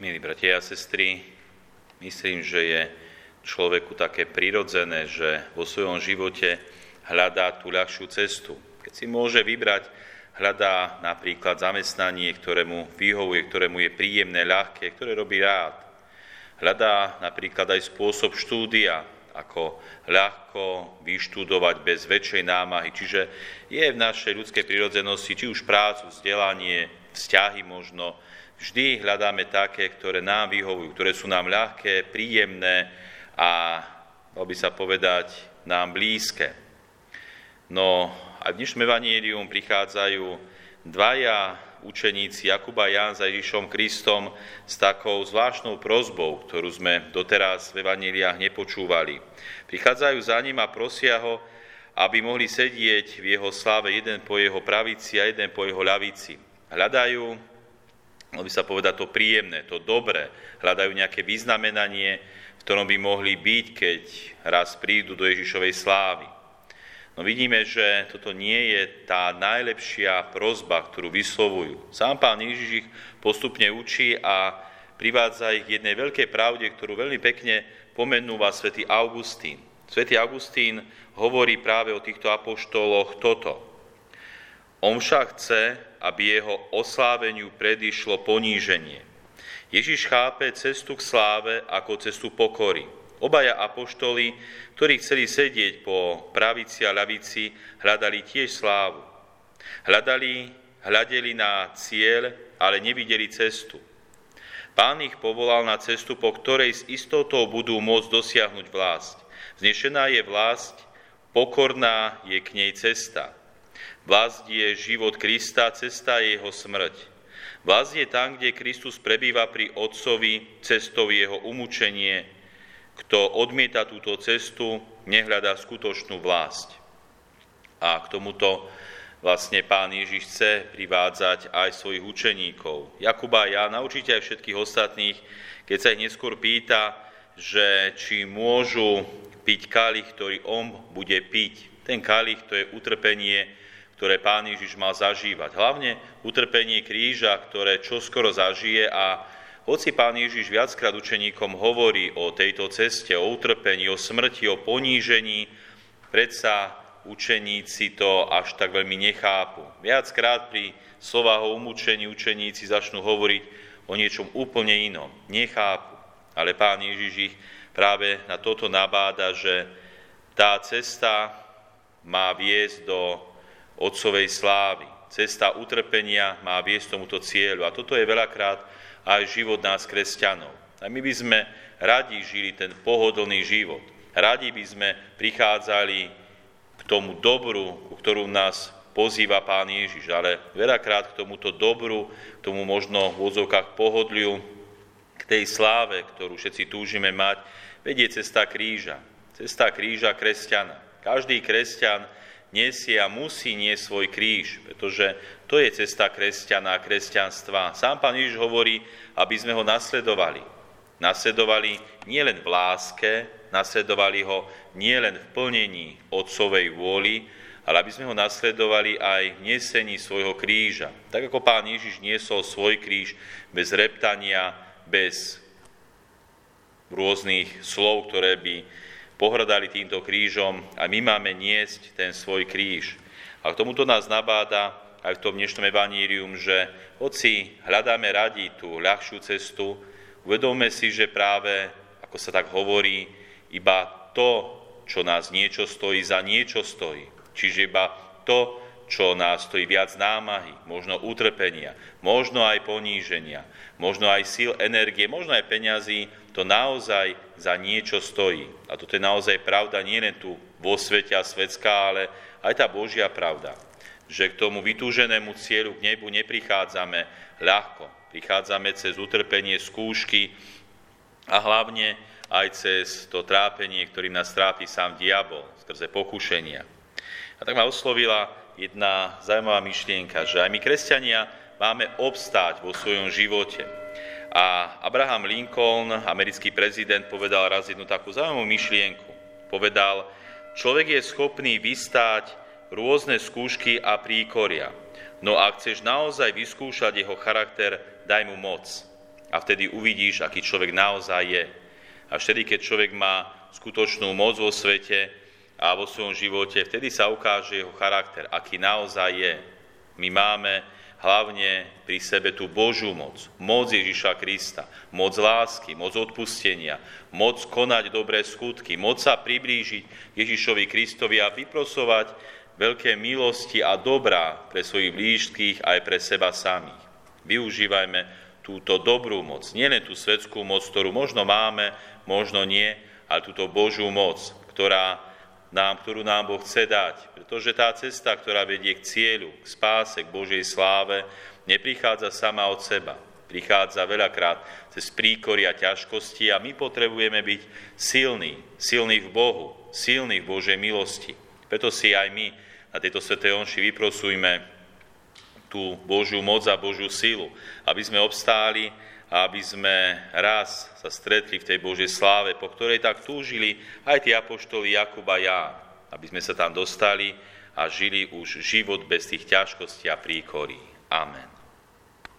Milí bratia a sestry, myslím, že je človeku také prirodzené, že vo svojom živote hľadá tú ľahšiu cestu. Keď si môže vybrať, hľadá napríklad zamestnanie, ktorému vyhovuje, ktorému je príjemné, ľahké, ktoré robí rád. Hľadá napríklad aj spôsob štúdia, ako ľahko vyštudovať bez väčšej námahy. Čiže je v našej ľudskej prirodzenosti, či už prácu, vzdelanie, vzťahy možno, Vždy hľadáme také, ktoré nám vyhovujú, ktoré sú nám ľahké, príjemné a, mal by sa povedať, nám blízke. No a v dnešnom evanílium prichádzajú dvaja učeníci Jakuba Ján za Ježišom Kristom s takou zvláštnou prozbou, ktorú sme doteraz v evaníliách nepočúvali. Prichádzajú za ním a prosia ho, aby mohli sedieť v jeho sláve jeden po jeho pravici a jeden po jeho ľavici. Hľadajú by sa povedať to príjemné, to dobré, hľadajú nejaké vyznamenanie, v ktorom by mohli byť, keď raz prídu do Ježišovej slávy. No vidíme, že toto nie je tá najlepšia prozba, ktorú vyslovujú. Sám pán Ježiš ich postupne učí a privádza ich k jednej veľkej pravde, ktorú veľmi pekne pomenúva svätý Augustín. Svetý Augustín hovorí práve o týchto apoštoloch toto. On však chce, aby jeho osláveniu predišlo poníženie. Ježiš chápe cestu k sláve ako cestu pokory. Obaja apoštoli, ktorí chceli sedieť po pravici a ľavici, hľadali tiež slávu. Hľadali, hľadeli na cieľ, ale nevideli cestu. Pán ich povolal na cestu, po ktorej s istotou budú môcť dosiahnuť vlast. Znešená je vlast, pokorná je k nej cesta. Vlast je život Krista, cesta je jeho smrť. Vlast je tam, kde Kristus prebýva pri Otcovi, cestou jeho umúčenie. Kto odmieta túto cestu, nehľadá skutočnú vlast. A k tomuto vlastne pán Ježiš chce privádzať aj svojich učeníkov. Jakuba a naučite aj všetkých ostatných, keď sa ich neskôr pýta, že či môžu piť kalich, ktorý on bude piť. Ten kalich to je utrpenie ktoré pán Ježiš mal zažívať. Hlavne utrpenie kríža, ktoré čoskoro zažije a hoci pán Ježiš viackrát učeníkom hovorí o tejto ceste, o utrpení, o smrti, o ponížení, predsa učeníci to až tak veľmi nechápu. Viackrát pri slovách o umúčení učeníci začnú hovoriť o niečom úplne inom. Nechápu. Ale pán Ježiš ich práve na toto nabáda, že tá cesta má viesť do Otcovej slávy. Cesta utrpenia má viesť tomuto cieľu. A toto je veľakrát aj život nás, kresťanov. A my by sme radi žili ten pohodlný život. Radi by sme prichádzali k tomu dobru, ku ktorú nás pozýva Pán Ježiš. Ale veľakrát k tomuto dobru, k tomu možno v odzovkách pohodliu, k tej sláve, ktorú všetci túžime mať, vedie cesta kríža. Cesta kríža kresťana. Každý kresťan nesie a musí niesť svoj kríž, pretože to je cesta kresťana a kresťanstva. Sám pán Ježiš hovorí, aby sme ho nasledovali. Nasledovali nielen v láske, nasledovali ho nielen v plnení Otcovej vôli, ale aby sme ho nasledovali aj v nesení svojho kríža. Tak ako pán Ježiš niesol svoj kríž bez reptania, bez rôznych slov, ktoré by pohrdali týmto krížom a my máme niesť ten svoj kríž. A k tomuto nás nabáda aj v tom dnešnom evanílium, že hoci hľadáme radi tú ľahšiu cestu, uvedomme si, že práve, ako sa tak hovorí, iba to, čo nás niečo stojí, za niečo stojí. Čiže iba to, čo nás stojí viac námahy, možno utrpenia, možno aj poníženia, možno aj síl, energie, možno aj peňazí, to naozaj za niečo stojí. A toto je naozaj pravda nie tu vo svete a svetská, ale aj tá Božia pravda. Že k tomu vytúženému cieľu, k nebu neprichádzame ľahko. Prichádzame cez utrpenie, skúšky a hlavne aj cez to trápenie, ktorým nás trápi sám diabol, skrze pokušenia. A tak ma oslovila jedna zaujímavá myšlienka, že aj my, kresťania, máme obstáť vo svojom živote. A Abraham Lincoln, americký prezident, povedal raz jednu takú zaujímavú myšlienku. Povedal, človek je schopný vystáť rôzne skúšky a príkoria. No ak chceš naozaj vyskúšať jeho charakter, daj mu moc. A vtedy uvidíš, aký človek naozaj je. A vtedy, keď človek má skutočnú moc vo svete a vo svojom živote, vtedy sa ukáže jeho charakter, aký naozaj je. My máme hlavne pri sebe tú Božú moc, moc Ježiša Krista, moc lásky, moc odpustenia, moc konať dobré skutky, moc sa priblížiť Ježišovi Kristovi a vyprosovať veľké milosti a dobrá pre svojich blížkých aj pre seba samých. Využívajme túto dobrú moc, nielen tú svetskú moc, ktorú možno máme, možno nie, ale túto Božú moc, ktorá nám, ktorú nám Boh chce dať. Pretože tá cesta, ktorá vedie k cieľu, k spáse, k Božej sláve, neprichádza sama od seba. Prichádza veľakrát cez príkory a ťažkosti a my potrebujeme byť silní, silní v Bohu, silní v Božej milosti. Preto si aj my na tejto svetej onši vyprosujme tú Božiu moc a Božiu silu, aby sme obstáli aby sme raz sa stretli v tej Božej sláve, po ktorej tak túžili aj tí apoštoli Jakub a ja, aby sme sa tam dostali a žili už život bez tých ťažkostí a príkorí. Amen.